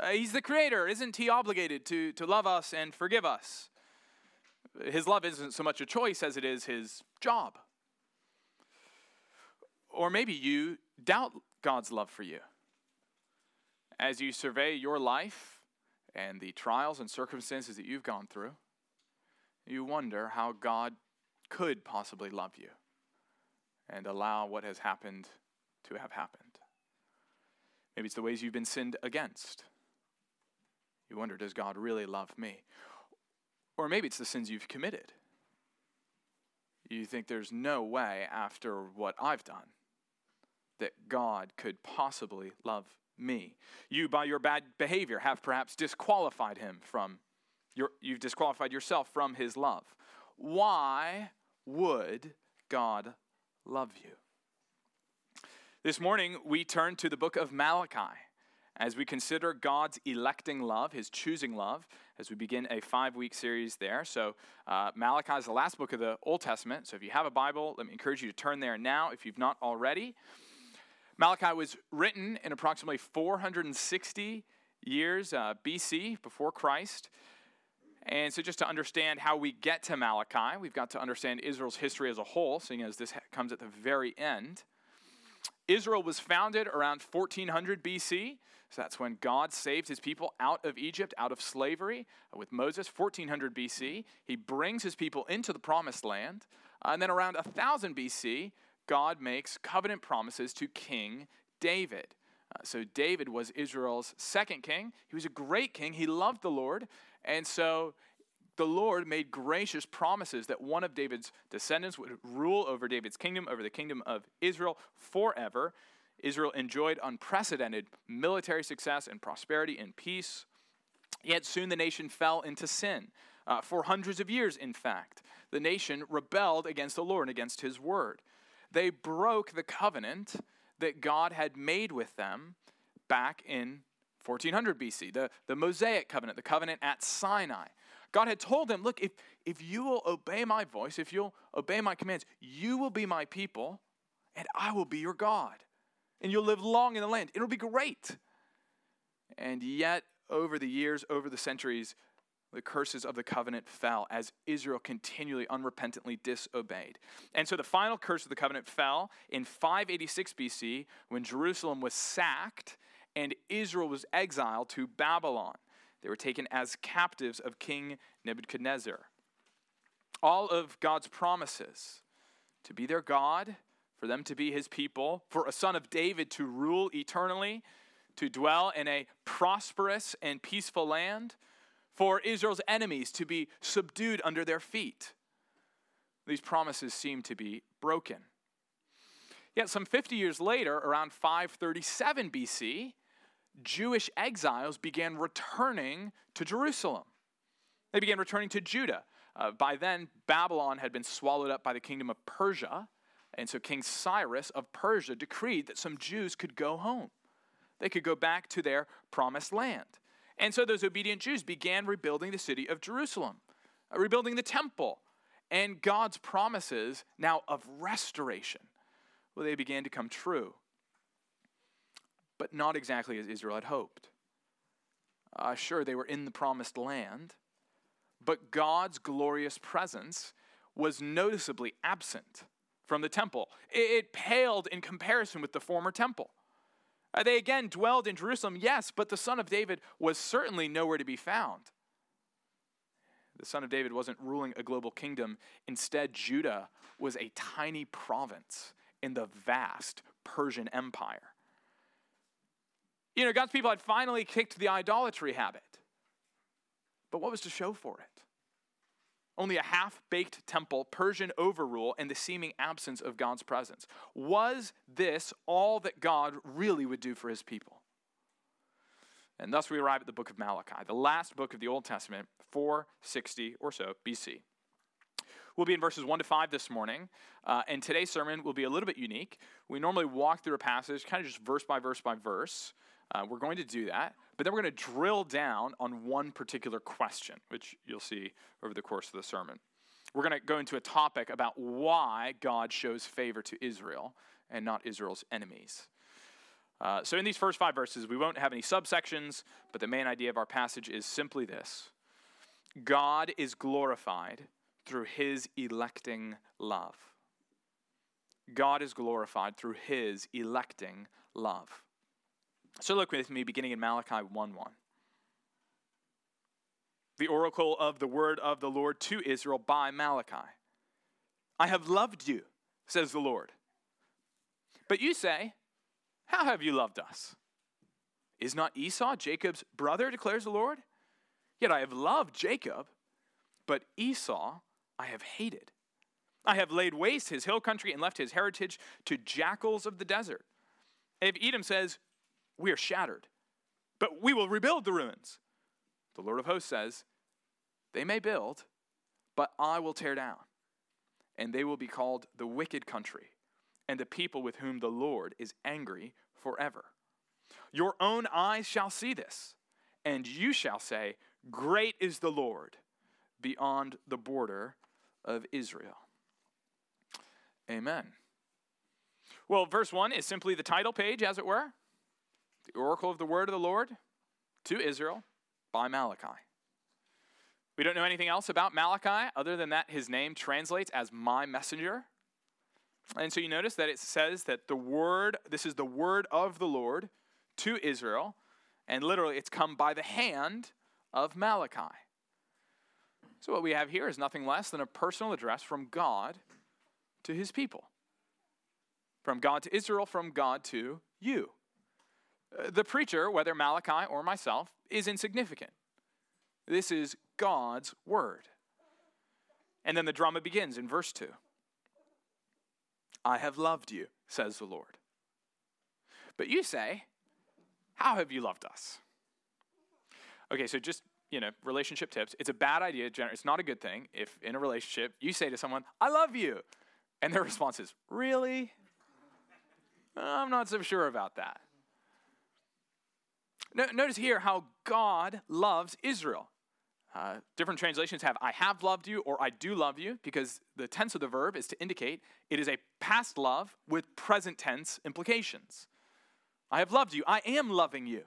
Uh, he's the creator. Isn't he obligated to, to love us and forgive us? His love isn't so much a choice as it is his job. Or maybe you doubt God's love for you. As you survey your life and the trials and circumstances that you've gone through, you wonder how God could possibly love you and allow what has happened to have happened. Maybe it's the ways you've been sinned against. You wonder, does God really love me? Or maybe it's the sins you've committed. You think there's no way after what I've done that God could possibly love me. You, by your bad behavior, have perhaps disqualified him from your, you've disqualified yourself from his love. Why would God love you? This morning, we turn to the book of Malachi as we consider God's electing love, his choosing love, as we begin a five week series there. So, uh, Malachi is the last book of the Old Testament. So, if you have a Bible, let me encourage you to turn there now if you've not already. Malachi was written in approximately 460 years uh, BC, before Christ. And so, just to understand how we get to Malachi, we've got to understand Israel's history as a whole, seeing as this comes at the very end. Israel was founded around 1400 BC. So that's when God saved his people out of Egypt, out of slavery uh, with Moses, 1400 BC. He brings his people into the promised land. Uh, and then around 1000 BC, God makes covenant promises to King David. Uh, so David was Israel's second king. He was a great king. He loved the Lord. And so the Lord made gracious promises that one of David's descendants would rule over David's kingdom, over the kingdom of Israel forever. Israel enjoyed unprecedented military success and prosperity and peace. Yet soon the nation fell into sin. Uh, for hundreds of years, in fact, the nation rebelled against the Lord and against his word. They broke the covenant that God had made with them back in 1400 BC, the, the Mosaic covenant, the covenant at Sinai. God had told them, Look, if, if you will obey my voice, if you'll obey my commands, you will be my people, and I will be your God. And you'll live long in the land. It'll be great. And yet, over the years, over the centuries, the curses of the covenant fell as Israel continually unrepentantly disobeyed. And so the final curse of the covenant fell in 586 BC when Jerusalem was sacked and Israel was exiled to Babylon. They were taken as captives of King Nebuchadnezzar. All of God's promises to be their God, for them to be his people, for a son of David to rule eternally, to dwell in a prosperous and peaceful land for Israel's enemies to be subdued under their feet. These promises seem to be broken. Yet, some 50 years later, around 537 BC, Jewish exiles began returning to Jerusalem. They began returning to Judah. Uh, by then, Babylon had been swallowed up by the kingdom of Persia. And so King Cyrus of Persia decreed that some Jews could go home. They could go back to their promised land. And so those obedient Jews began rebuilding the city of Jerusalem, uh, rebuilding the temple, and God's promises now of restoration. Well, they began to come true, but not exactly as Israel had hoped. Uh, sure, they were in the promised land, but God's glorious presence was noticeably absent from the temple. It, paled in comparison with the former temple. Uh, they again dwelled in Jerusalem, yes, but the son of David was certainly nowhere to be found. The son of David wasn't ruling a global kingdom. Instead, Judah was a tiny province in the vast Persian Empire. You know, God's people had finally kicked the idolatry habit. But what was to show for it? Only a half baked temple, Persian overrule, and the seeming absence of God's presence. Was this all that God really would do for his people? And thus we arrive at the book of Malachi, the last book of the Old Testament, 460 or so BC. We'll be in verses 1 to 5 this morning, uh, and today's sermon will be a little bit unique. We normally walk through a passage, kind of just verse by verse by verse. Uh, we're going to do that. But then we're going to drill down on one particular question, which you'll see over the course of the sermon. We're going to go into a topic about why God shows favor to Israel and not Israel's enemies. Uh, so, in these first five verses, we won't have any subsections, but the main idea of our passage is simply this God is glorified through his electing love. God is glorified through his electing love. So, look with me beginning in Malachi 1 1 the oracle of the word of the Lord to Israel by Malachi. I have loved you, says the Lord. But you say, How have you loved us? Is not Esau Jacob's brother, declares the Lord? Yet I have loved Jacob, but Esau I have hated. I have laid waste his hill country and left his heritage to jackals of the desert. If Edom says, We are shattered, but we will rebuild the ruins, the Lord of hosts says, they may build, but I will tear down, and they will be called the wicked country, and the people with whom the Lord is angry forever. Your own eyes shall see this, and you shall say, Great is the Lord beyond the border of Israel. Amen. Well, verse 1 is simply the title page, as it were the oracle of the word of the Lord to Israel by Malachi. We don't know anything else about Malachi other than that his name translates as my messenger. And so you notice that it says that the word, this is the word of the Lord to Israel, and literally it's come by the hand of Malachi. So what we have here is nothing less than a personal address from God to his people. From God to Israel, from God to you. The preacher, whether Malachi or myself, is insignificant. This is God's word. And then the drama begins in verse 2. I have loved you, says the Lord. But you say, How have you loved us? Okay, so just, you know, relationship tips. It's a bad idea, it's not a good thing if in a relationship you say to someone, I love you. And their response is, Really? I'm not so sure about that. Notice here how God loves Israel. Uh, different translations have I have loved you or I do love you because the tense of the verb is to indicate it is a past love with present tense implications. I have loved you. I am loving you.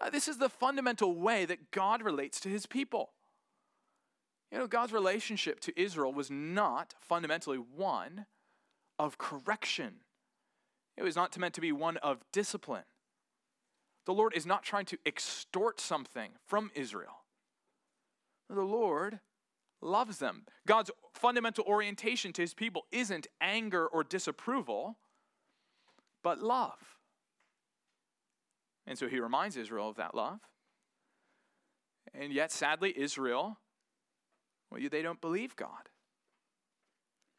Uh, this is the fundamental way that God relates to his people. You know, God's relationship to Israel was not fundamentally one of correction, it was not meant to be one of discipline. The Lord is not trying to extort something from Israel. The Lord loves them. God's fundamental orientation to his people isn't anger or disapproval, but love. And so he reminds Israel of that love. And yet, sadly, Israel, well, they don't believe God.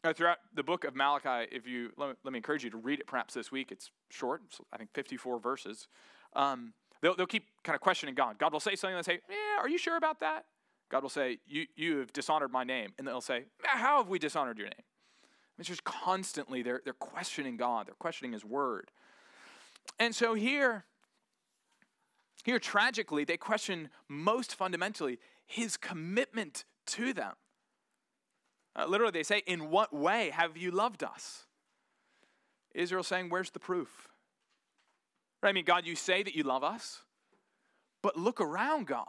Now, throughout the book of Malachi, if you let me, let me, encourage you to read it perhaps this week. It's short, I think 54 verses. Um, they'll, they'll keep kind of questioning God. God will say something and say, Yeah, are you sure about that? God will say, you, you have dishonored my name. And they'll say, How have we dishonored your name? It's just constantly they're, they're questioning God, they're questioning His word. And so here, here tragically, they question most fundamentally His commitment to them. Uh, literally, they say, In what way have you loved us? Israel saying, Where's the proof? Right? I mean, God, you say that you love us, but look around, God.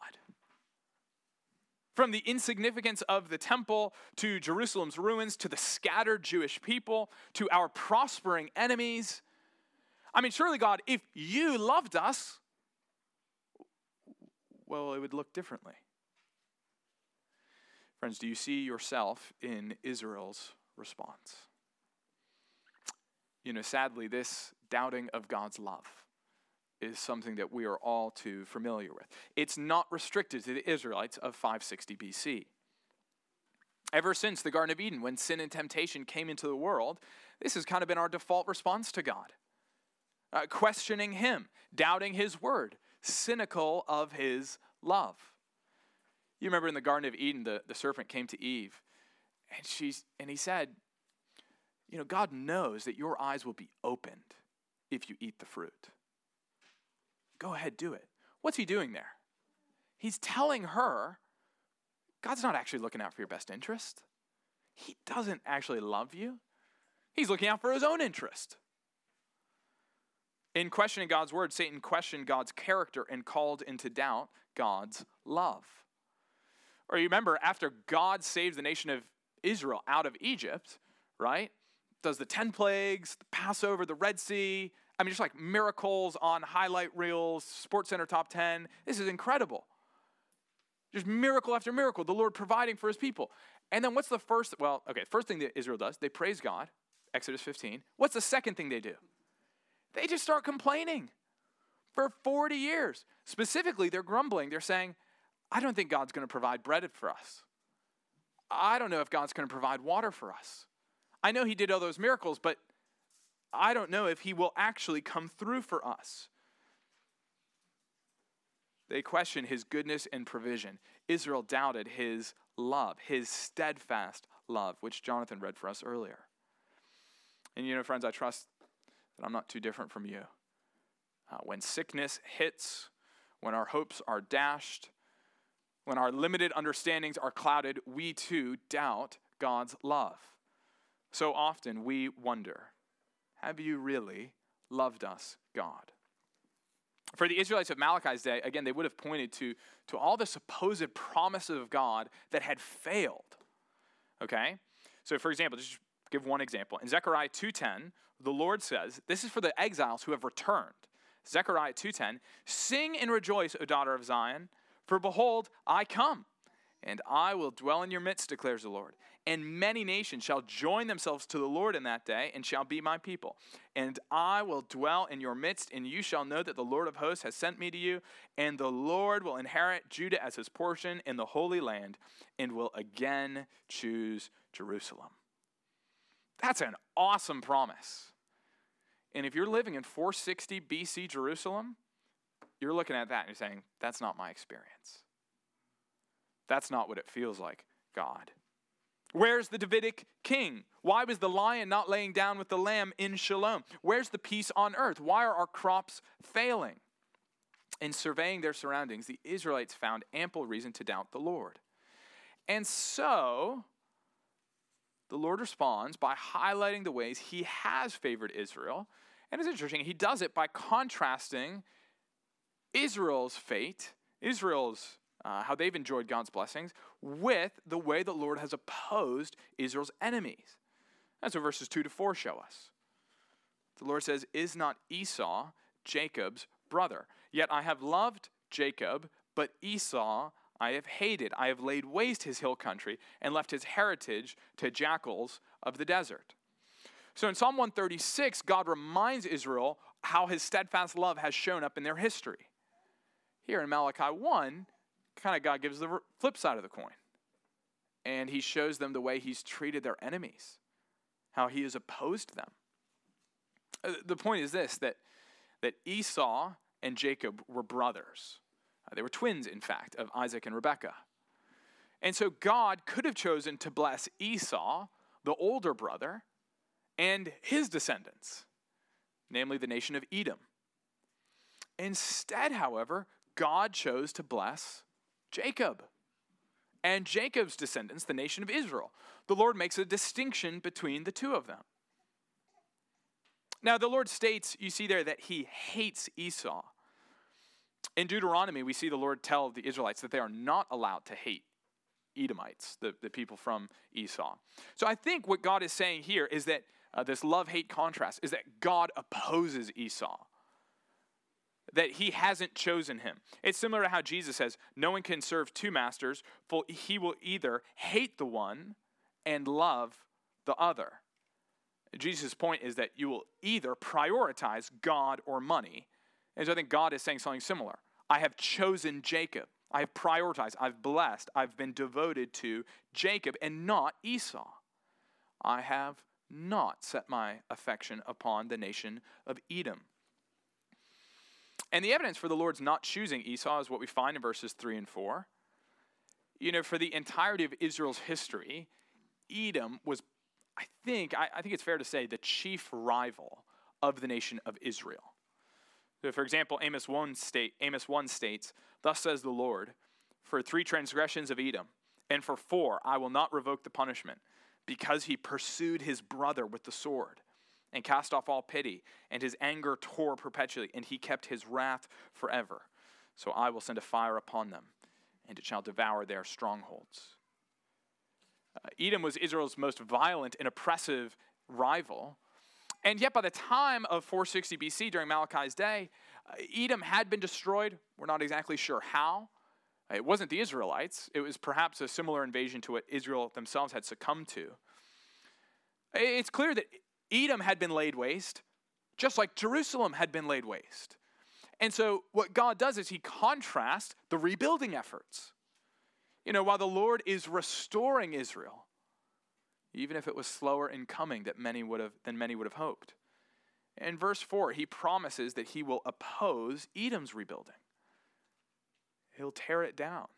From the insignificance of the temple to Jerusalem's ruins to the scattered Jewish people to our prospering enemies. I mean, surely, God, if you loved us, well, it would look differently. Friends, do you see yourself in Israel's response? You know, sadly, this doubting of God's love is something that we are all too familiar with. It's not restricted to the Israelites of 560 BC. Ever since the Garden of Eden, when sin and temptation came into the world, this has kind of been our default response to God. Uh, questioning Him, doubting His word, cynical of His love. You remember in the Garden of Eden, the, the serpent came to Eve, and, she's, and he said, You know, God knows that your eyes will be opened if you eat the fruit. Go ahead, do it. What's he doing there? He's telling her God's not actually looking out for your best interest. He doesn't actually love you. He's looking out for his own interest. In questioning God's word, Satan questioned God's character and called into doubt God's love. Or you remember, after God saved the nation of Israel out of Egypt, right? Does the 10 plagues, the Passover, the Red Sea, I mean, just like miracles on highlight reels, Sports Center top 10. This is incredible. Just miracle after miracle, the Lord providing for his people. And then what's the first? Well, okay, first thing that Israel does, they praise God, Exodus 15. What's the second thing they do? They just start complaining for 40 years. Specifically, they're grumbling. They're saying, I don't think God's going to provide bread for us. I don't know if God's going to provide water for us. I know He did all those miracles, but I don't know if He will actually come through for us. They question His goodness and provision. Israel doubted His love, His steadfast love, which Jonathan read for us earlier. And you know, friends, I trust that I'm not too different from you. Uh, when sickness hits, when our hopes are dashed, when our limited understandings are clouded, we too doubt God's love. So often we wonder have you really loved us, God? For the Israelites of Malachi's day, again, they would have pointed to, to all the supposed promises of God that had failed. Okay? So, for example, just give one example. In Zechariah 2.10, the Lord says, this is for the exiles who have returned. Zechariah 2:10, "Sing and rejoice, O daughter of Zion, for behold, I come, and I will dwell in your midst, declares the Lord. And many nations shall join themselves to the Lord in that day, and shall be my people. And I will dwell in your midst, and you shall know that the Lord of hosts has sent me to you. And the Lord will inherit Judah as his portion in the Holy Land, and will again choose Jerusalem. That's an awesome promise. And if you're living in 460 BC Jerusalem, you're looking at that and you're saying, that's not my experience. That's not what it feels like, God. Where's the Davidic king? Why was the lion not laying down with the lamb in Shalom? Where's the peace on earth? Why are our crops failing? In surveying their surroundings, the Israelites found ample reason to doubt the Lord. And so, the Lord responds by highlighting the ways he has favored Israel and it's interesting, he does it by contrasting Israel's fate, Israel's uh, how they've enjoyed God's blessings, with the way the Lord has opposed Israel's enemies. That's what verses 2 to 4 show us. The Lord says, Is not Esau Jacob's brother? Yet I have loved Jacob, but Esau I have hated. I have laid waste his hill country and left his heritage to jackals of the desert. So in Psalm 136, God reminds Israel how his steadfast love has shown up in their history. Here in Malachi 1, kind of God gives the flip side of the coin. And he shows them the way he's treated their enemies, how he has opposed them. Uh, the point is this that, that Esau and Jacob were brothers. Uh, they were twins, in fact, of Isaac and Rebekah. And so God could have chosen to bless Esau, the older brother, and his descendants, namely the nation of Edom. Instead, however, God chose to bless Jacob and Jacob's descendants, the nation of Israel. The Lord makes a distinction between the two of them. Now, the Lord states, you see there, that he hates Esau. In Deuteronomy, we see the Lord tell the Israelites that they are not allowed to hate Edomites, the, the people from Esau. So I think what God is saying here is that uh, this love hate contrast is that God opposes Esau. That he hasn't chosen him. It's similar to how Jesus says, No one can serve two masters, for he will either hate the one and love the other. Jesus' point is that you will either prioritize God or money. And so I think God is saying something similar. I have chosen Jacob. I have prioritized, I've blessed, I've been devoted to Jacob and not Esau. I have not set my affection upon the nation of Edom. And the evidence for the Lord's not choosing Esau is what we find in verses 3 and 4. You know, for the entirety of Israel's history, Edom was, I think, I, I think it's fair to say, the chief rival of the nation of Israel. So for example, Amos 1, state, Amos 1 states, Thus says the Lord, for three transgressions of Edom, and for four I will not revoke the punishment because he pursued his brother with the sword and cast off all pity, and his anger tore perpetually, and he kept his wrath forever. So I will send a fire upon them, and it shall devour their strongholds. Uh, Edom was Israel's most violent and oppressive rival. And yet, by the time of 460 BC, during Malachi's day, uh, Edom had been destroyed. We're not exactly sure how. It wasn't the Israelites, it was perhaps a similar invasion to what Israel themselves had succumbed to. It's clear that Edom had been laid waste, just like Jerusalem had been laid waste. And so, what God does is He contrasts the rebuilding efforts. You know, while the Lord is restoring Israel, even if it was slower in coming that many would have, than many would have hoped. In verse 4, he promises that he will oppose Edom's rebuilding. He'll tear it down.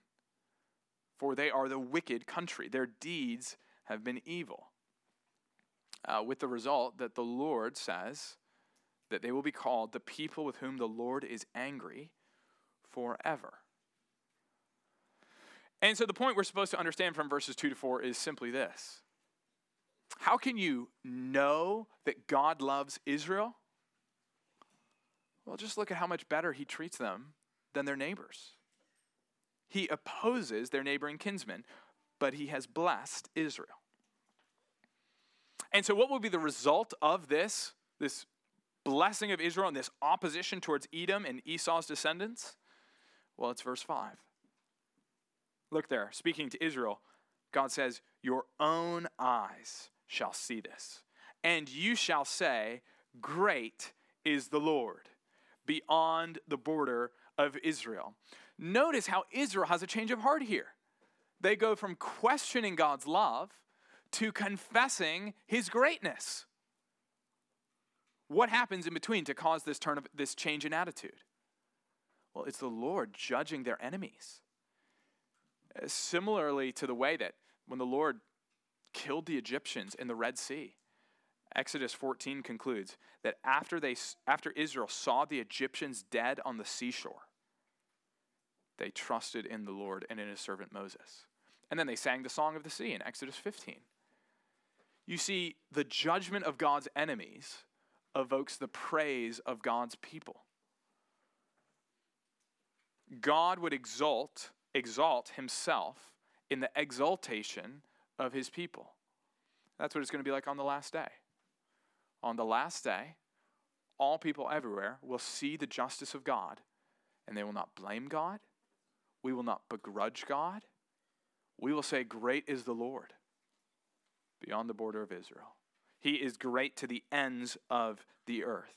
For they are the wicked country. Their deeds have been evil. Uh, with the result that the Lord says that they will be called the people with whom the Lord is angry forever. And so the point we're supposed to understand from verses 2 to 4 is simply this How can you know that God loves Israel? Well, just look at how much better he treats them than their neighbors. He opposes their neighboring kinsmen, but he has blessed Israel. And so, what will be the result of this, this blessing of Israel and this opposition towards Edom and Esau's descendants? Well, it's verse 5. Look there, speaking to Israel, God says, Your own eyes shall see this, and you shall say, Great is the Lord, beyond the border of Israel. Notice how Israel has a change of heart here. They go from questioning God's love to confessing his greatness. What happens in between to cause this turn of this change in attitude? Well, it's the Lord judging their enemies. Uh, similarly to the way that when the Lord killed the Egyptians in the Red Sea, Exodus 14 concludes that after, they, after Israel saw the Egyptians dead on the seashore, they trusted in the Lord and in his servant Moses. And then they sang the song of the sea in Exodus 15. You see, the judgment of God's enemies evokes the praise of God's people. God would exalt exalt himself in the exaltation of his people. That's what it's going to be like on the last day. On the last day, all people everywhere will see the justice of God, and they will not blame God. We will not begrudge God. We will say, Great is the Lord beyond the border of Israel. He is great to the ends of the earth.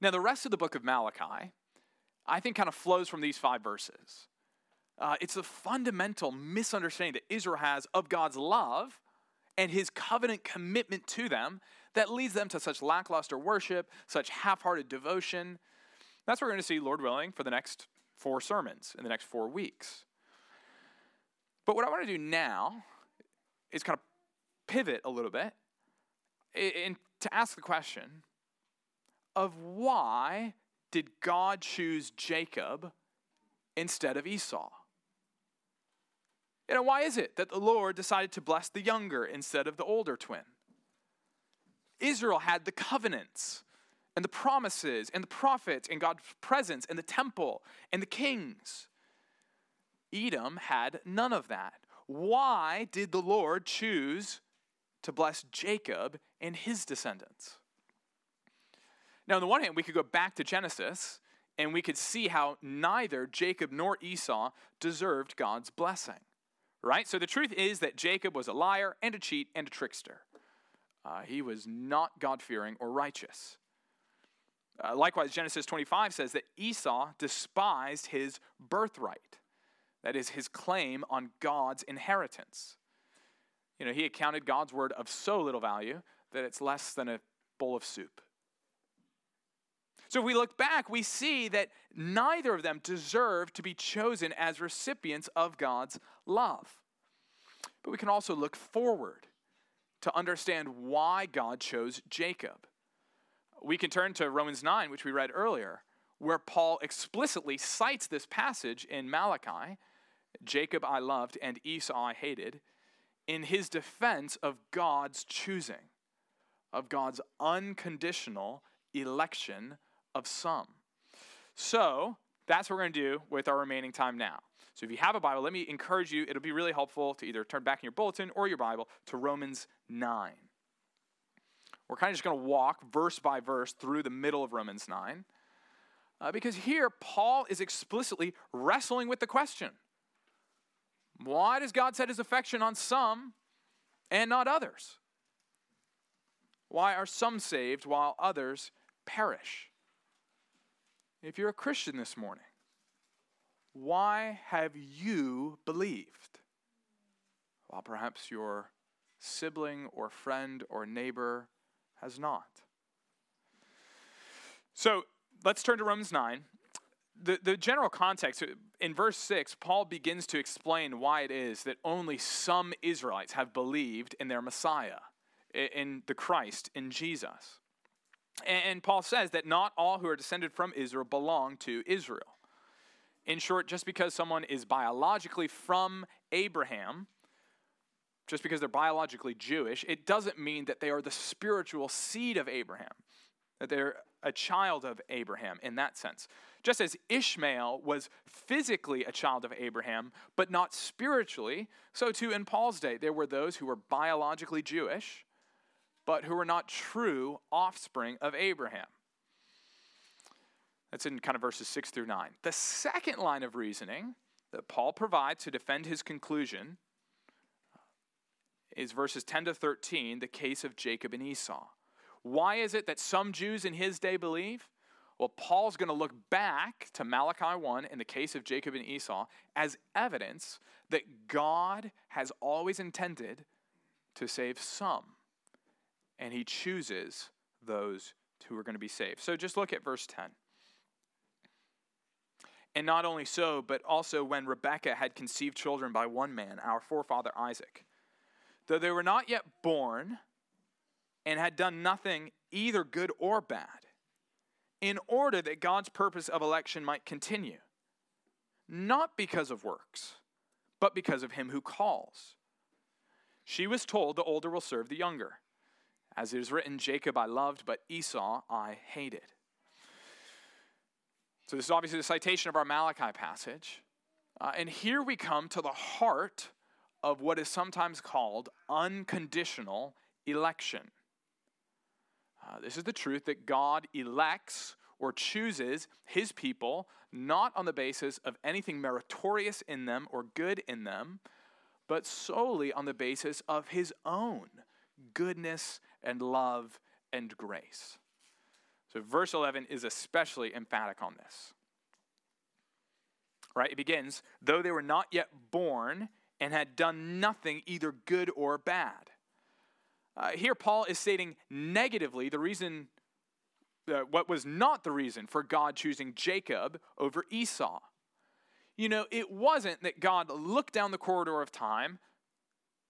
Now, the rest of the book of Malachi, I think, kind of flows from these five verses. Uh, it's a fundamental misunderstanding that Israel has of God's love and his covenant commitment to them that leads them to such lackluster worship, such half hearted devotion. That's what we're going to see, Lord willing, for the next four sermons in the next four weeks. But what I want to do now is kind of pivot a little bit and to ask the question of why did God choose Jacob instead of Esau? You know, why is it that the Lord decided to bless the younger instead of the older twin? Israel had the covenants and the promises and the prophets and God's presence and the temple and the kings. Edom had none of that. Why did the Lord choose to bless Jacob and his descendants? Now, on the one hand, we could go back to Genesis and we could see how neither Jacob nor Esau deserved God's blessing right? So the truth is that Jacob was a liar and a cheat and a trickster. Uh, he was not God fearing or righteous. Uh, likewise, Genesis 25 says that Esau despised his birthright, that is, his claim on God's inheritance. You know, he accounted God's word of so little value that it's less than a bowl of soup. So if we look back, we see that neither of them deserve to be chosen as recipients of God's love. But we can also look forward to understand why God chose Jacob. We can turn to Romans 9, which we read earlier, where Paul explicitly cites this passage in Malachi Jacob I loved and Esau I hated, in his defense of God's choosing. of God's unconditional election of some. So, that's what we're going to do with our remaining time now. So, if you have a Bible, let me encourage you, it'll be really helpful to either turn back in your bulletin or your Bible to Romans 9. We're kind of just going to walk verse by verse through the middle of Romans 9. Uh, because here, Paul is explicitly wrestling with the question why does God set his affection on some and not others? Why are some saved while others perish? If you're a Christian this morning, why have you believed? While perhaps your sibling or friend or neighbor has not. So let's turn to Romans 9. The, the general context, in verse 6, Paul begins to explain why it is that only some Israelites have believed in their Messiah, in the Christ, in Jesus. And Paul says that not all who are descended from Israel belong to Israel. In short, just because someone is biologically from Abraham, just because they're biologically Jewish, it doesn't mean that they are the spiritual seed of Abraham, that they're a child of Abraham in that sense. Just as Ishmael was physically a child of Abraham, but not spiritually, so too in Paul's day, there were those who were biologically Jewish, but who were not true offspring of Abraham. That's in kind of verses 6 through 9. The second line of reasoning that Paul provides to defend his conclusion is verses 10 to 13, the case of Jacob and Esau. Why is it that some Jews in his day believe? Well, Paul's going to look back to Malachi 1 in the case of Jacob and Esau as evidence that God has always intended to save some, and he chooses those who are going to be saved. So just look at verse 10. And not only so, but also when Rebekah had conceived children by one man, our forefather Isaac though they were not yet born and had done nothing either good or bad, in order that God's purpose of election might continue, not because of works, but because of him who calls. She was told the older will serve the younger. As it is written, Jacob I loved, but Esau I hated. So, this is obviously the citation of our Malachi passage. Uh, and here we come to the heart of what is sometimes called unconditional election. Uh, this is the truth that God elects or chooses his people not on the basis of anything meritorious in them or good in them, but solely on the basis of his own goodness and love and grace. So, verse 11 is especially emphatic on this. Right? It begins, though they were not yet born, and had done nothing either good or bad. Uh, here, Paul is stating negatively the reason, uh, what was not the reason for God choosing Jacob over Esau. You know, it wasn't that God looked down the corridor of time,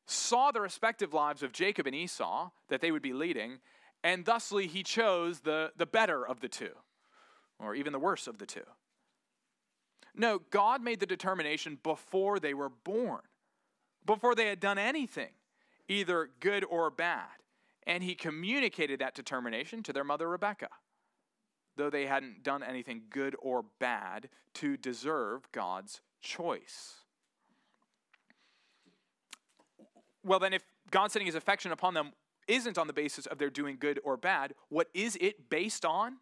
saw the respective lives of Jacob and Esau that they would be leading, and thusly he chose the, the better of the two, or even the worse of the two. No, God made the determination before they were born before they had done anything, either good or bad. And he communicated that determination to their mother Rebekah, though they hadn't done anything good or bad to deserve God's choice. Well, then, if God setting his affection upon them isn't on the basis of their doing good or bad, what is it based on?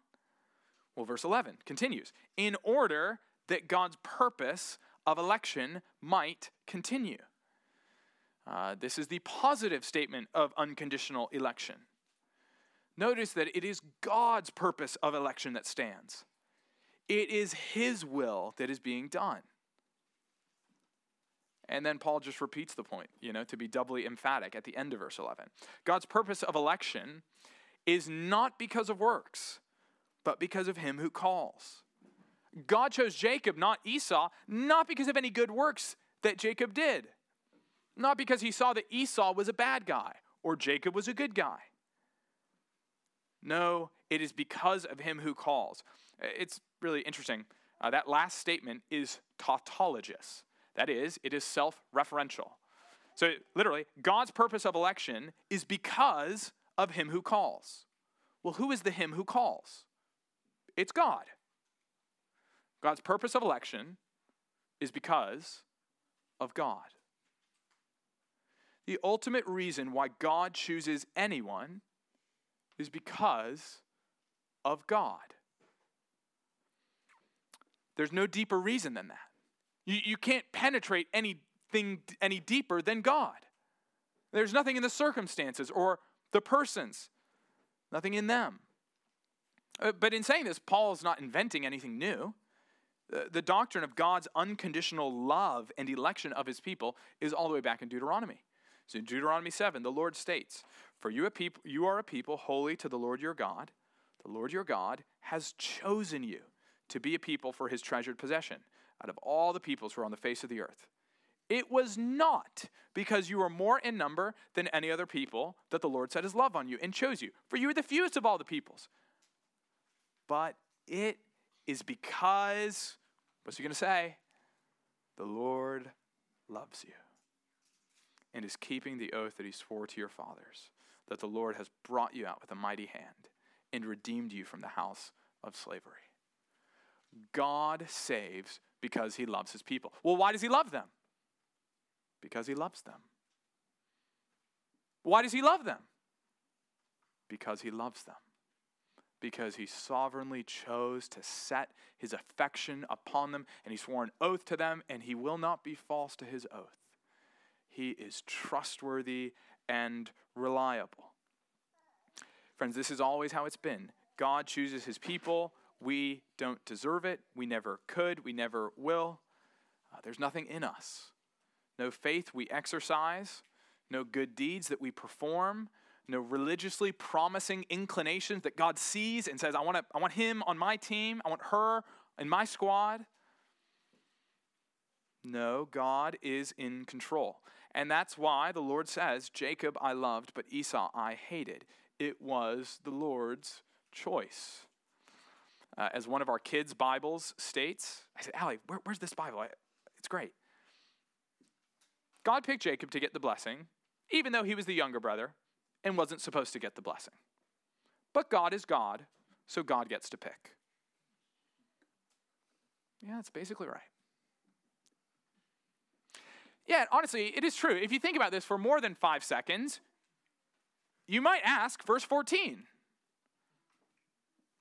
Well, verse 11 continues in order that God's purpose of election might continue. Uh, this is the positive statement of unconditional election. Notice that it is God's purpose of election that stands, it is His will that is being done. And then Paul just repeats the point, you know, to be doubly emphatic at the end of verse 11. God's purpose of election is not because of works, but because of him who calls. God chose Jacob, not Esau, not because of any good works that Jacob did. Not because he saw that Esau was a bad guy or Jacob was a good guy. No, it is because of him who calls. It's really interesting. Uh, that last statement is tautologous. That is, it is self referential. So, literally, God's purpose of election is because of him who calls. Well, who is the him who calls? It's God. God's purpose of election is because of God. The ultimate reason why God chooses anyone is because of God. There's no deeper reason than that. You, you can't penetrate anything any deeper than God. There's nothing in the circumstances or the persons, nothing in them. Uh, but in saying this, Paul is not inventing anything new. The doctrine of God's unconditional love and election of his people is all the way back in Deuteronomy. So in Deuteronomy 7, the Lord states, For you, a people, you are a people holy to the Lord your God. The Lord your God has chosen you to be a people for his treasured possession out of all the peoples who are on the face of the earth. It was not because you were more in number than any other people that the Lord set his love on you and chose you, for you were the fewest of all the peoples. But it is because, what's he going to say? The Lord loves you and is keeping the oath that he swore to your fathers, that the Lord has brought you out with a mighty hand and redeemed you from the house of slavery. God saves because he loves his people. Well, why does he love them? Because he loves them. Why does he love them? Because he loves them. Because he sovereignly chose to set his affection upon them, and he swore an oath to them, and he will not be false to his oath. He is trustworthy and reliable. Friends, this is always how it's been. God chooses his people. We don't deserve it. We never could. We never will. Uh, there's nothing in us no faith we exercise, no good deeds that we perform, no religiously promising inclinations that God sees and says, I want, to, I want him on my team, I want her in my squad. No, God is in control. And that's why the Lord says, Jacob I loved, but Esau I hated. It was the Lord's choice. Uh, as one of our kids' Bibles states, I said, Allie, where, where's this Bible? It's great. God picked Jacob to get the blessing, even though he was the younger brother and wasn't supposed to get the blessing. But God is God, so God gets to pick. Yeah, that's basically right. Yeah, honestly, it is true. If you think about this for more than five seconds, you might ask, verse 14,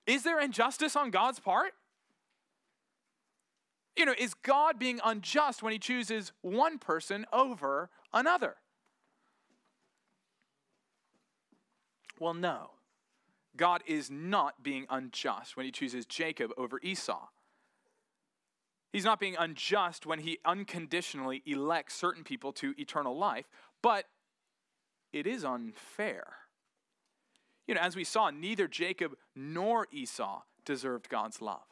is there injustice on God's part? You know, is God being unjust when he chooses one person over another? Well, no. God is not being unjust when he chooses Jacob over Esau. He's not being unjust when he unconditionally elects certain people to eternal life, but it is unfair. You know, as we saw, neither Jacob nor Esau deserved God's love.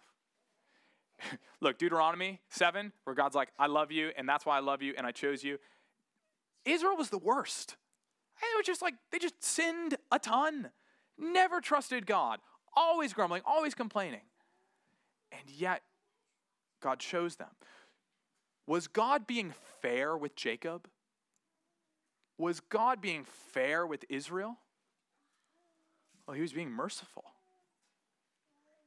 Look, Deuteronomy 7, where God's like, I love you, and that's why I love you, and I chose you. Israel was the worst. It was just like, they just sinned a ton, never trusted God, always grumbling, always complaining. And yet, God chose them. Was God being fair with Jacob? Was God being fair with Israel? Well, he was being merciful.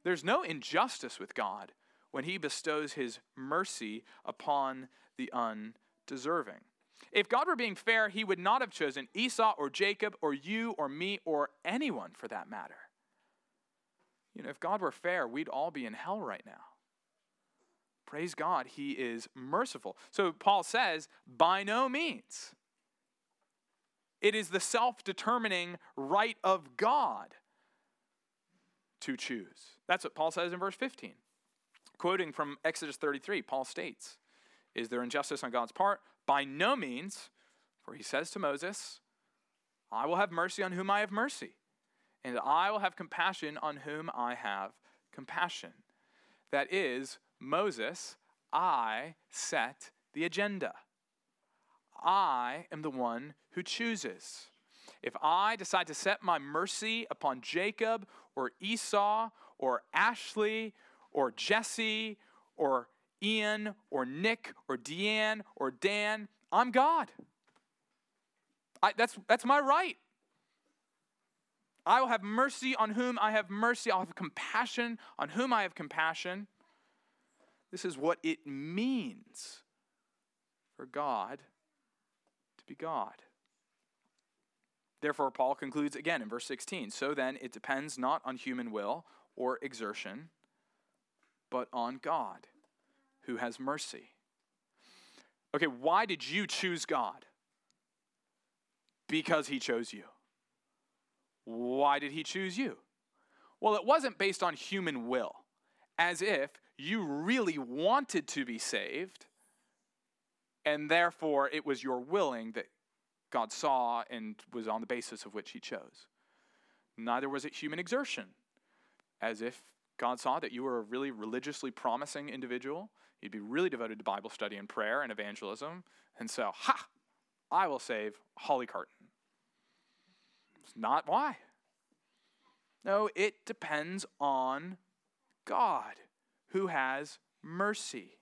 There's no injustice with God when he bestows his mercy upon the undeserving. If God were being fair, he would not have chosen Esau or Jacob or you or me or anyone for that matter. You know, if God were fair, we'd all be in hell right now. Praise God, he is merciful. So Paul says, by no means. It is the self determining right of God to choose. That's what Paul says in verse 15. Quoting from Exodus 33, Paul states, Is there injustice on God's part? By no means, for he says to Moses, I will have mercy on whom I have mercy, and I will have compassion on whom I have compassion. That is, Moses, I set the agenda. I am the one who chooses. If I decide to set my mercy upon Jacob or Esau or Ashley or Jesse or Ian or Nick or Deanne or Dan. I'm God. I, that's, that's my right. I will have mercy on whom I have mercy. I'll have compassion on whom I have compassion. This is what it means for God to be God. Therefore, Paul concludes again in verse 16 So then, it depends not on human will or exertion, but on God, who has mercy. Okay, why did you choose God? Because he chose you. Why did he choose you? Well, it wasn't based on human will, as if you really wanted to be saved, and therefore it was your willing that God saw and was on the basis of which he chose. Neither was it human exertion, as if God saw that you were a really religiously promising individual. You'd be really devoted to Bible study and prayer and evangelism. And so, ha, I will save Holly Carton. It's not why. No, it depends on God who has mercy.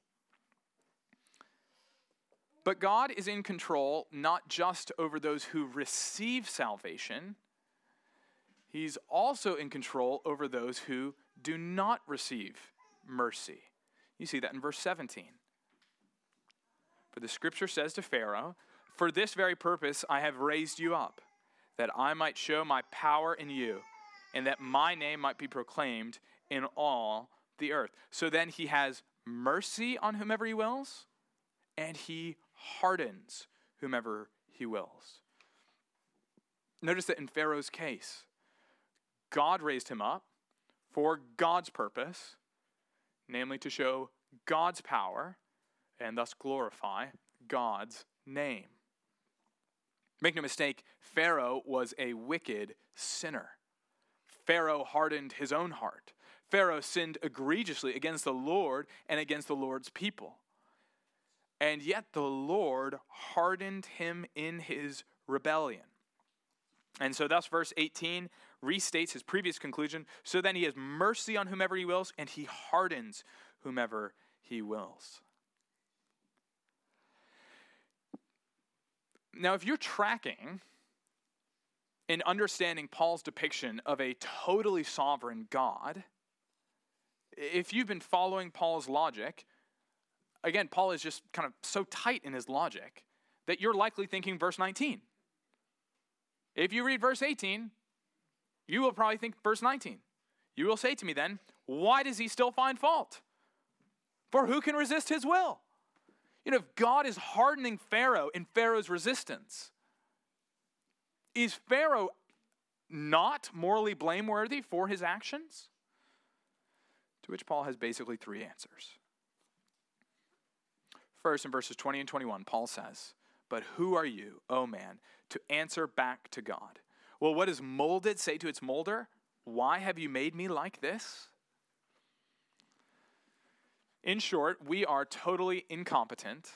But God is in control not just over those who receive salvation, He's also in control over those who do not receive mercy. You see that in verse 17. For the scripture says to Pharaoh, For this very purpose I have raised you up, that I might show my power in you, and that my name might be proclaimed in all the earth. So then he has mercy on whomever he wills, and he hardens whomever he wills. Notice that in Pharaoh's case, God raised him up for God's purpose, namely to show God's power and thus glorify God's name. Make no mistake, Pharaoh was a wicked sinner. Pharaoh hardened his own heart. Pharaoh sinned egregiously against the Lord and against the Lord's people. And yet the Lord hardened him in his rebellion. And so, thus, verse 18 restates his previous conclusion. So then he has mercy on whomever he wills, and he hardens whomever he wills. Now, if you're tracking in understanding Paul's depiction of a totally sovereign God, if you've been following Paul's logic, again, Paul is just kind of so tight in his logic that you're likely thinking verse 19. If you read verse 18, you will probably think verse 19. You will say to me then, why does he still find fault? For who can resist his will? You know, if God is hardening Pharaoh in Pharaoh's resistance, is Pharaoh not morally blameworthy for his actions? To which Paul has basically three answers. First, in verses 20 and 21, Paul says, But who are you, O man, to answer back to God? Well, what does molded say to its molder? Why have you made me like this? In short, we are totally incompetent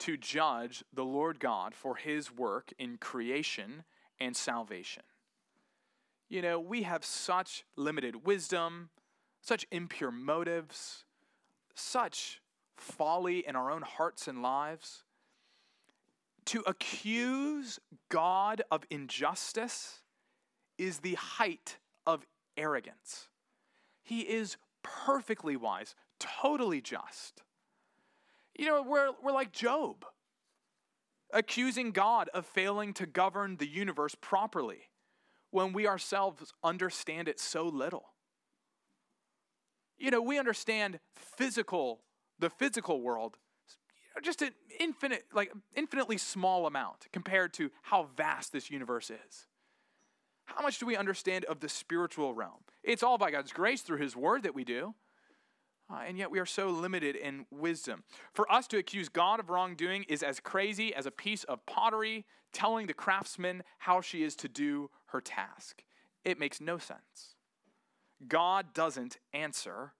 to judge the Lord God for his work in creation and salvation. You know, we have such limited wisdom, such impure motives, such folly in our own hearts and lives. To accuse God of injustice is the height of arrogance. He is perfectly wise, totally just. You know, we're, we're like Job, accusing God of failing to govern the universe properly when we ourselves understand it so little. You know, we understand physical, the physical world, just an infinite, like infinitely small amount compared to how vast this universe is. How much do we understand of the spiritual realm? It's all by God's grace through His Word that we do. Uh, and yet we are so limited in wisdom. For us to accuse God of wrongdoing is as crazy as a piece of pottery telling the craftsman how she is to do her task. It makes no sense. God doesn't answer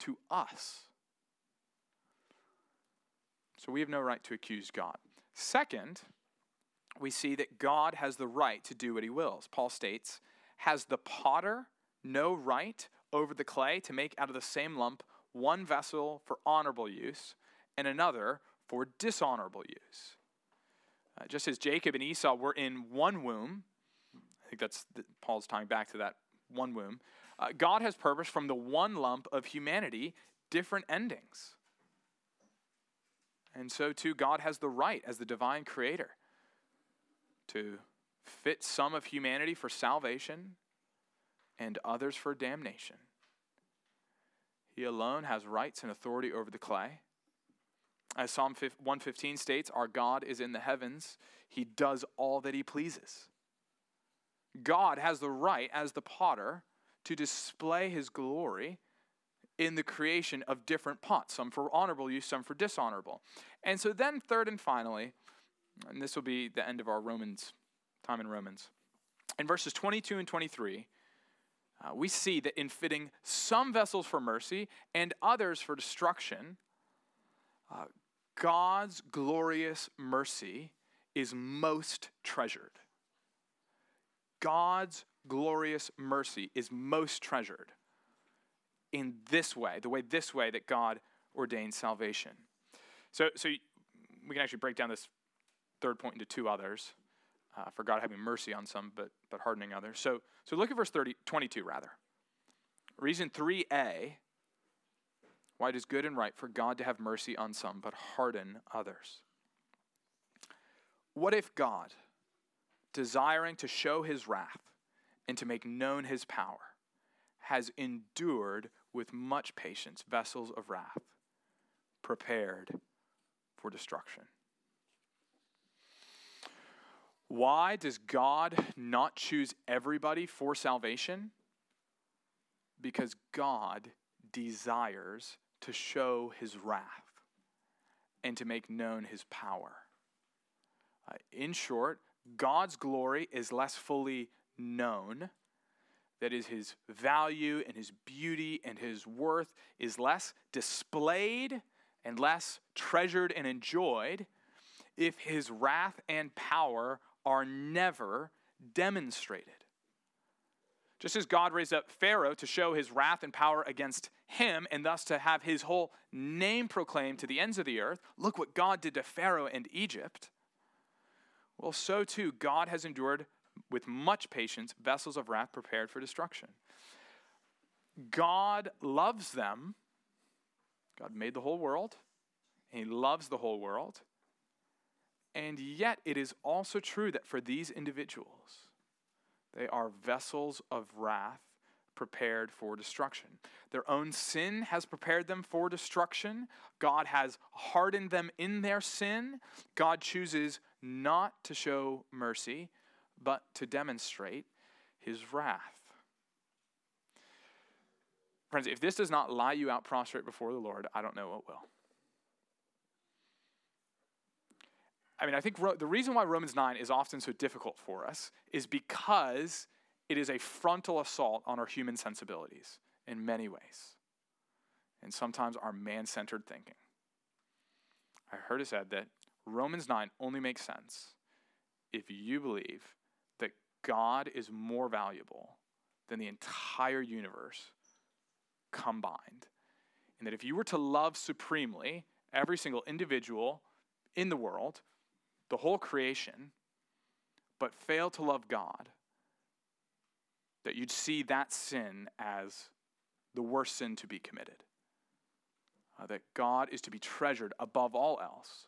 to us. So we have no right to accuse God. Second, we see that God has the right to do what he wills. Paul states, Has the potter no right over the clay to make out of the same lump one vessel for honorable use and another for dishonorable use? Uh, just as Jacob and Esau were in one womb, I think that's the, Paul's tying back to that one womb. Uh, God has purposed from the one lump of humanity different endings. And so, too, God has the right, as the divine creator, to fit some of humanity for salvation and others for damnation. He alone has rights and authority over the clay. As Psalm 115 states, our God is in the heavens. He does all that he pleases. God has the right, as the potter, to display his glory in the creation of different pots, some for honorable use, some for dishonorable. And so then, third and finally, and this will be the end of our Romans time in Romans, in verses 22 and 23, uh, we see that in fitting some vessels for mercy and others for destruction, uh, God's glorious mercy is most treasured. God's glorious mercy is most treasured in this way, the way this way that God ordains salvation. So, so we can actually break down this third point into two others. Uh, for God having mercy on some, but, but hardening others. So, so look at verse 30, 22, rather. Reason 3a why it is good and right for God to have mercy on some, but harden others. What if God, desiring to show his wrath and to make known his power, has endured with much patience vessels of wrath prepared for destruction. Why does God not choose everybody for salvation? Because God desires to show his wrath and to make known his power. Uh, in short, God's glory is less fully known that is his value and his beauty and his worth is less displayed and less treasured and enjoyed if his wrath and power are never demonstrated. Just as God raised up Pharaoh to show his wrath and power against him and thus to have his whole name proclaimed to the ends of the earth, look what God did to Pharaoh and Egypt. Well, so too, God has endured with much patience vessels of wrath prepared for destruction. God loves them. God made the whole world, He loves the whole world. And yet, it is also true that for these individuals, they are vessels of wrath prepared for destruction. Their own sin has prepared them for destruction. God has hardened them in their sin. God chooses not to show mercy, but to demonstrate his wrath. Friends, if this does not lie you out prostrate before the Lord, I don't know what will. I mean, I think the reason why Romans 9 is often so difficult for us is because it is a frontal assault on our human sensibilities in many ways, and sometimes our man centered thinking. I heard it said that Romans 9 only makes sense if you believe God is more valuable than the entire universe combined. And that if you were to love supremely every single individual in the world, the whole creation, but fail to love God, that you'd see that sin as the worst sin to be committed. Uh, that God is to be treasured above all else.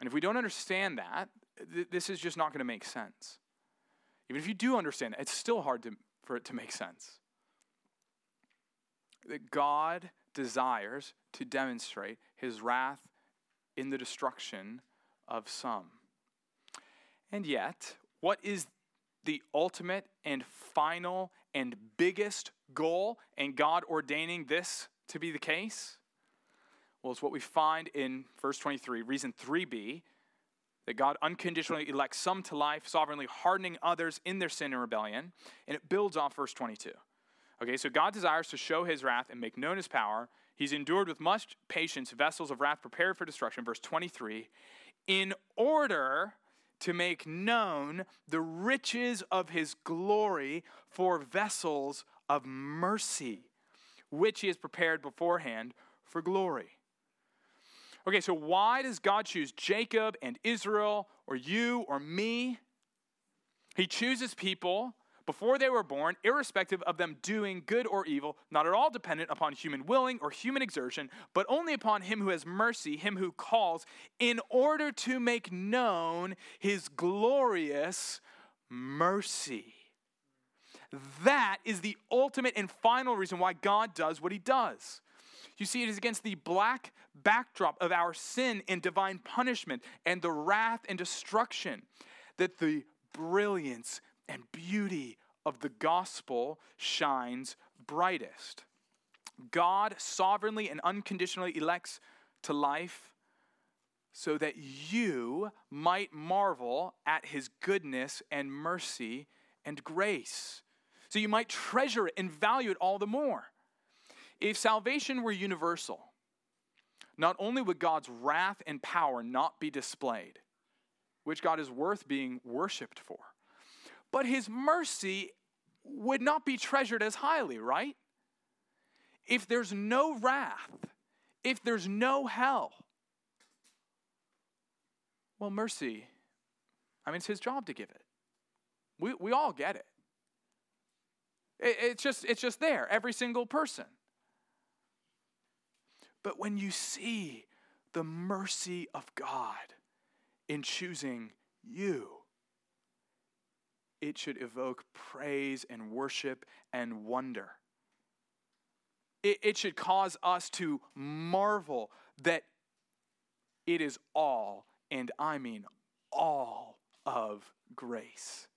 And if we don't understand that, th- this is just not going to make sense. Even if you do understand it, it's still hard to, for it to make sense. That God desires to demonstrate his wrath in the destruction of some. And yet, what is the ultimate and final and biggest goal in God ordaining this to be the case? Well, it's what we find in verse 23, reason 3b, that God unconditionally elects some to life, sovereignly hardening others in their sin and rebellion. And it builds off verse 22. Okay, so God desires to show his wrath and make known his power. He's endured with much patience vessels of wrath prepared for destruction, verse 23, in order to make known the riches of his glory for vessels of mercy, which he has prepared beforehand for glory. Okay, so why does God choose Jacob and Israel or you or me? He chooses people before they were born, irrespective of them doing good or evil, not at all dependent upon human willing or human exertion, but only upon him who has mercy, him who calls, in order to make known his glorious mercy. That is the ultimate and final reason why God does what he does. You see, it is against the black backdrop of our sin and divine punishment and the wrath and destruction that the brilliance and beauty of the gospel shines brightest. God sovereignly and unconditionally elects to life so that you might marvel at his goodness and mercy and grace. So you might treasure it and value it all the more. If salvation were universal, not only would God's wrath and power not be displayed, which God is worth being worshiped for, but his mercy would not be treasured as highly, right? If there's no wrath, if there's no hell, well, mercy, I mean, it's his job to give it. We, we all get it. it. It's just, it's just there, every single person. But when you see the mercy of God in choosing you, it should evoke praise and worship and wonder. It, it should cause us to marvel that it is all, and I mean all, of grace.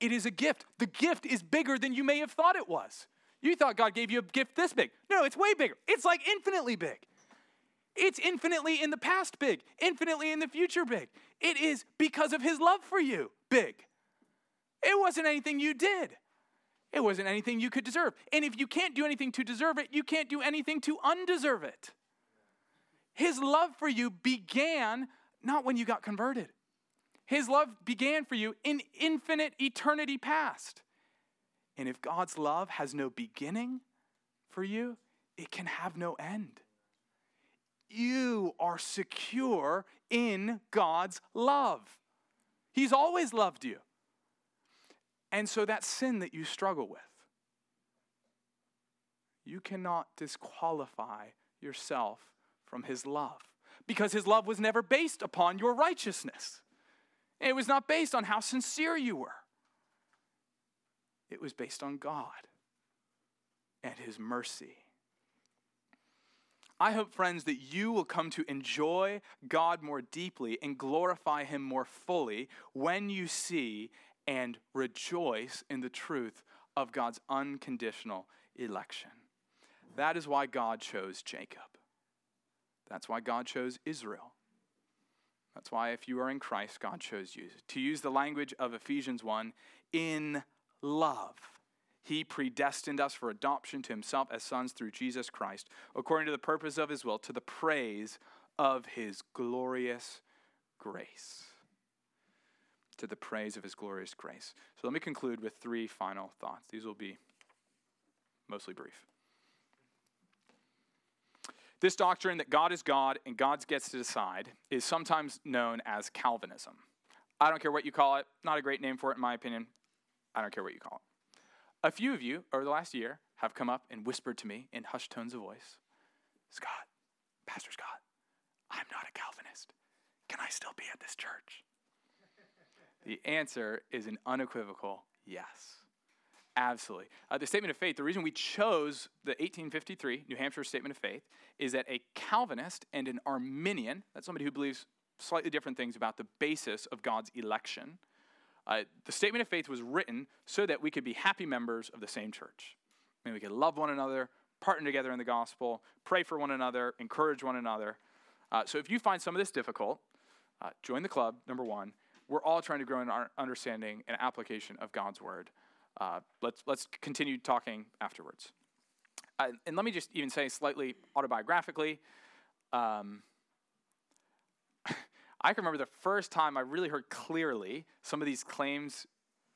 It is a gift. The gift is bigger than you may have thought it was. You thought God gave you a gift this big. No, it's way bigger. It's like infinitely big. It's infinitely in the past big, infinitely in the future big. It is because of his love for you big. It wasn't anything you did. It wasn't anything you could deserve. And if you can't do anything to deserve it, you can't do anything to undeserve it. His love for you began not when you got converted. His love began for you in infinite eternity past. And if God's love has no beginning for you, it can have no end. You are secure in God's love. He's always loved you. And so that sin that you struggle with, you cannot disqualify yourself from his love because his love was never based upon your righteousness. It was not based on how sincere you were. It was based on God and his mercy. I hope, friends, that you will come to enjoy God more deeply and glorify him more fully when you see and rejoice in the truth of God's unconditional election. That is why God chose Jacob. That's why God chose Israel. That's why, if you are in Christ, God chose you. To use the language of Ephesians 1, in love, he predestined us for adoption to himself as sons through Jesus Christ, according to the purpose of his will, to the praise of his glorious grace to the praise of his glorious grace. So let me conclude with three final thoughts. These will be mostly brief. This doctrine that God is God and God gets to decide is sometimes known as Calvinism. I don't care what you call it, not a great name for it in my opinion. I don't care what you call it. A few of you over the last year have come up and whispered to me in hushed tones of voice Scott, Pastor Scott, I'm not a Calvinist. Can I still be at this church? The answer is an unequivocal yes. Absolutely. Uh, the statement of faith, the reason we chose the 1853 New Hampshire Statement of Faith is that a Calvinist and an Arminian, that's somebody who believes slightly different things about the basis of God's election, uh, the Statement of Faith was written so that we could be happy members of the same church. I mean, we could love one another, partner together in the gospel, pray for one another, encourage one another. Uh, so if you find some of this difficult, uh, join the club, number one we're all trying to grow in our understanding and application of God's word. Uh, let's, let's continue talking afterwards. Uh, and let me just even say slightly autobiographically, um, I can remember the first time I really heard clearly some of these claims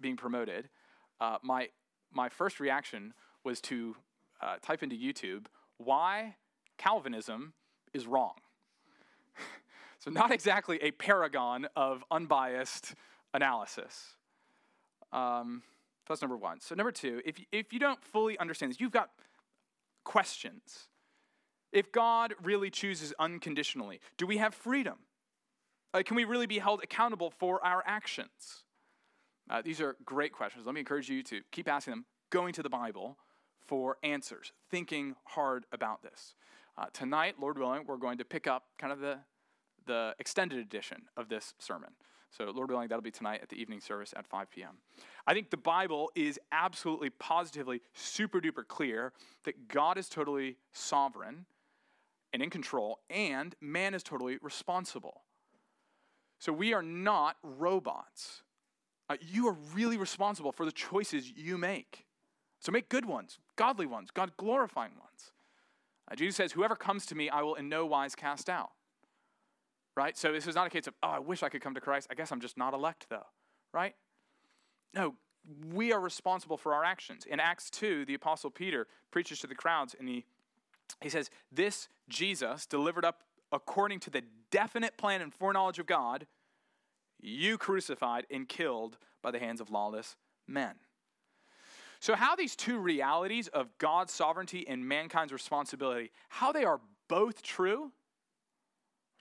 being promoted. Uh, my, my first reaction was to uh, type into YouTube, why Calvinism is wrong. So, not exactly a paragon of unbiased analysis. Um, that's number one. So, number two, if, if you don't fully understand this, you've got questions. If God really chooses unconditionally, do we have freedom? Uh, can we really be held accountable for our actions? Uh, these are great questions. Let me encourage you to keep asking them, going to the Bible for answers, thinking hard about this. Uh, tonight, Lord willing, we're going to pick up kind of the, the extended edition of this sermon. So, Lord willing, that'll be tonight at the evening service at 5 p.m. I think the Bible is absolutely, positively, super duper clear that God is totally sovereign and in control, and man is totally responsible. So, we are not robots. Uh, you are really responsible for the choices you make. So, make good ones, godly ones, God glorifying ones. Uh, Jesus says, Whoever comes to me, I will in no wise cast out right? So this is not a case of, oh, I wish I could come to Christ. I guess I'm just not elect, though, right? No, we are responsible for our actions. In Acts 2, the Apostle Peter preaches to the crowds and he, he says, This Jesus, delivered up according to the definite plan and foreknowledge of God, you crucified and killed by the hands of lawless men. So, how these two realities of God's sovereignty and mankind's responsibility, how they are both true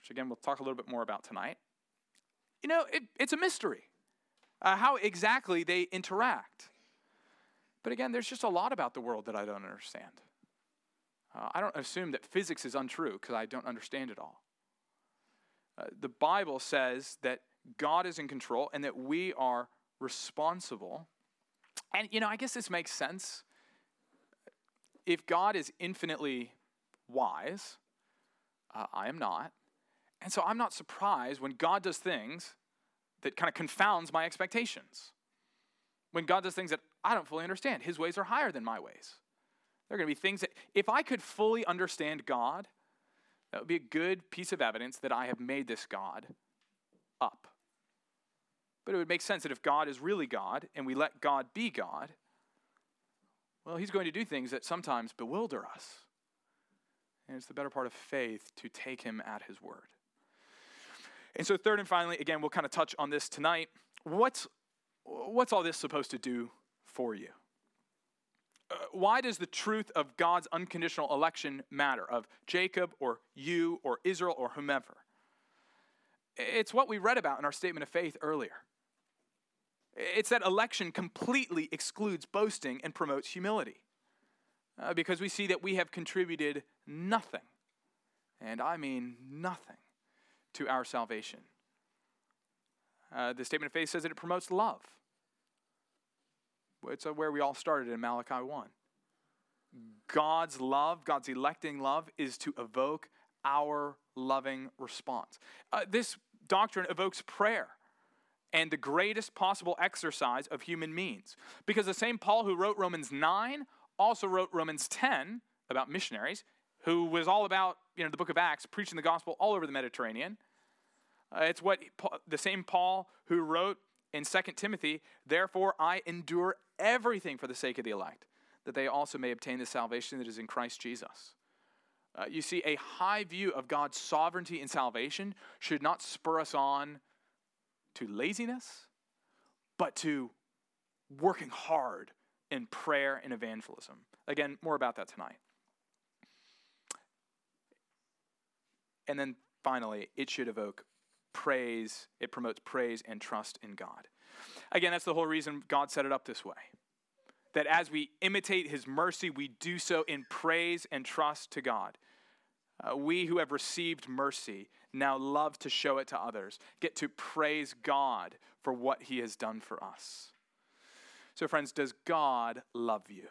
which again we'll talk a little bit more about tonight, you know, it, it's a mystery uh, how exactly they interact. But again, there's just a lot about the world that I don't understand. Uh, I don't assume that physics is untrue because I don't understand it all. Uh, the Bible says that God is in control and that we are responsible. And, you know, I guess this makes sense. If God is infinitely wise, uh, I am not. And so I'm not surprised when God does things that kind of confounds my expectations. When God does things that I don't fully understand, his ways are higher than my ways. There are going to be things that, if I could fully understand God, that would be a good piece of evidence that I have made this God up. But it would make sense that if God is really God and we let God be God, well, he's going to do things that sometimes bewilder us. And it's the better part of faith to take him at his word. And so, third and finally, again, we'll kind of touch on this tonight. What's, what's all this supposed to do for you? Uh, why does the truth of God's unconditional election matter, of Jacob or you or Israel or whomever? It's what we read about in our statement of faith earlier. It's that election completely excludes boasting and promotes humility. Uh, because we see that we have contributed nothing, and I mean nothing, to our salvation. Uh, the statement of faith says that it promotes love. It's where we all started in Malachi 1. God's love, God's electing love, is to evoke our loving response. Uh, this doctrine evokes prayer and the greatest possible exercise of human means. Because the same Paul who wrote Romans 9 also wrote Romans 10 about missionaries, who was all about, you know, the book of Acts, preaching the gospel all over the Mediterranean. Uh, it's what the same Paul who wrote in 2 Timothy, therefore I endure everything for the sake of the elect, that they also may obtain the salvation that is in Christ Jesus. Uh, you see, a high view of God's sovereignty and salvation should not spur us on to laziness, but to working hard in prayer and evangelism. Again, more about that tonight. And then finally, it should evoke praise, it promotes praise and trust in God. Again, that's the whole reason God set it up this way. That as we imitate his mercy, we do so in praise and trust to God. Uh, we who have received mercy now love to show it to others, get to praise God for what he has done for us. So, friends, does God love you?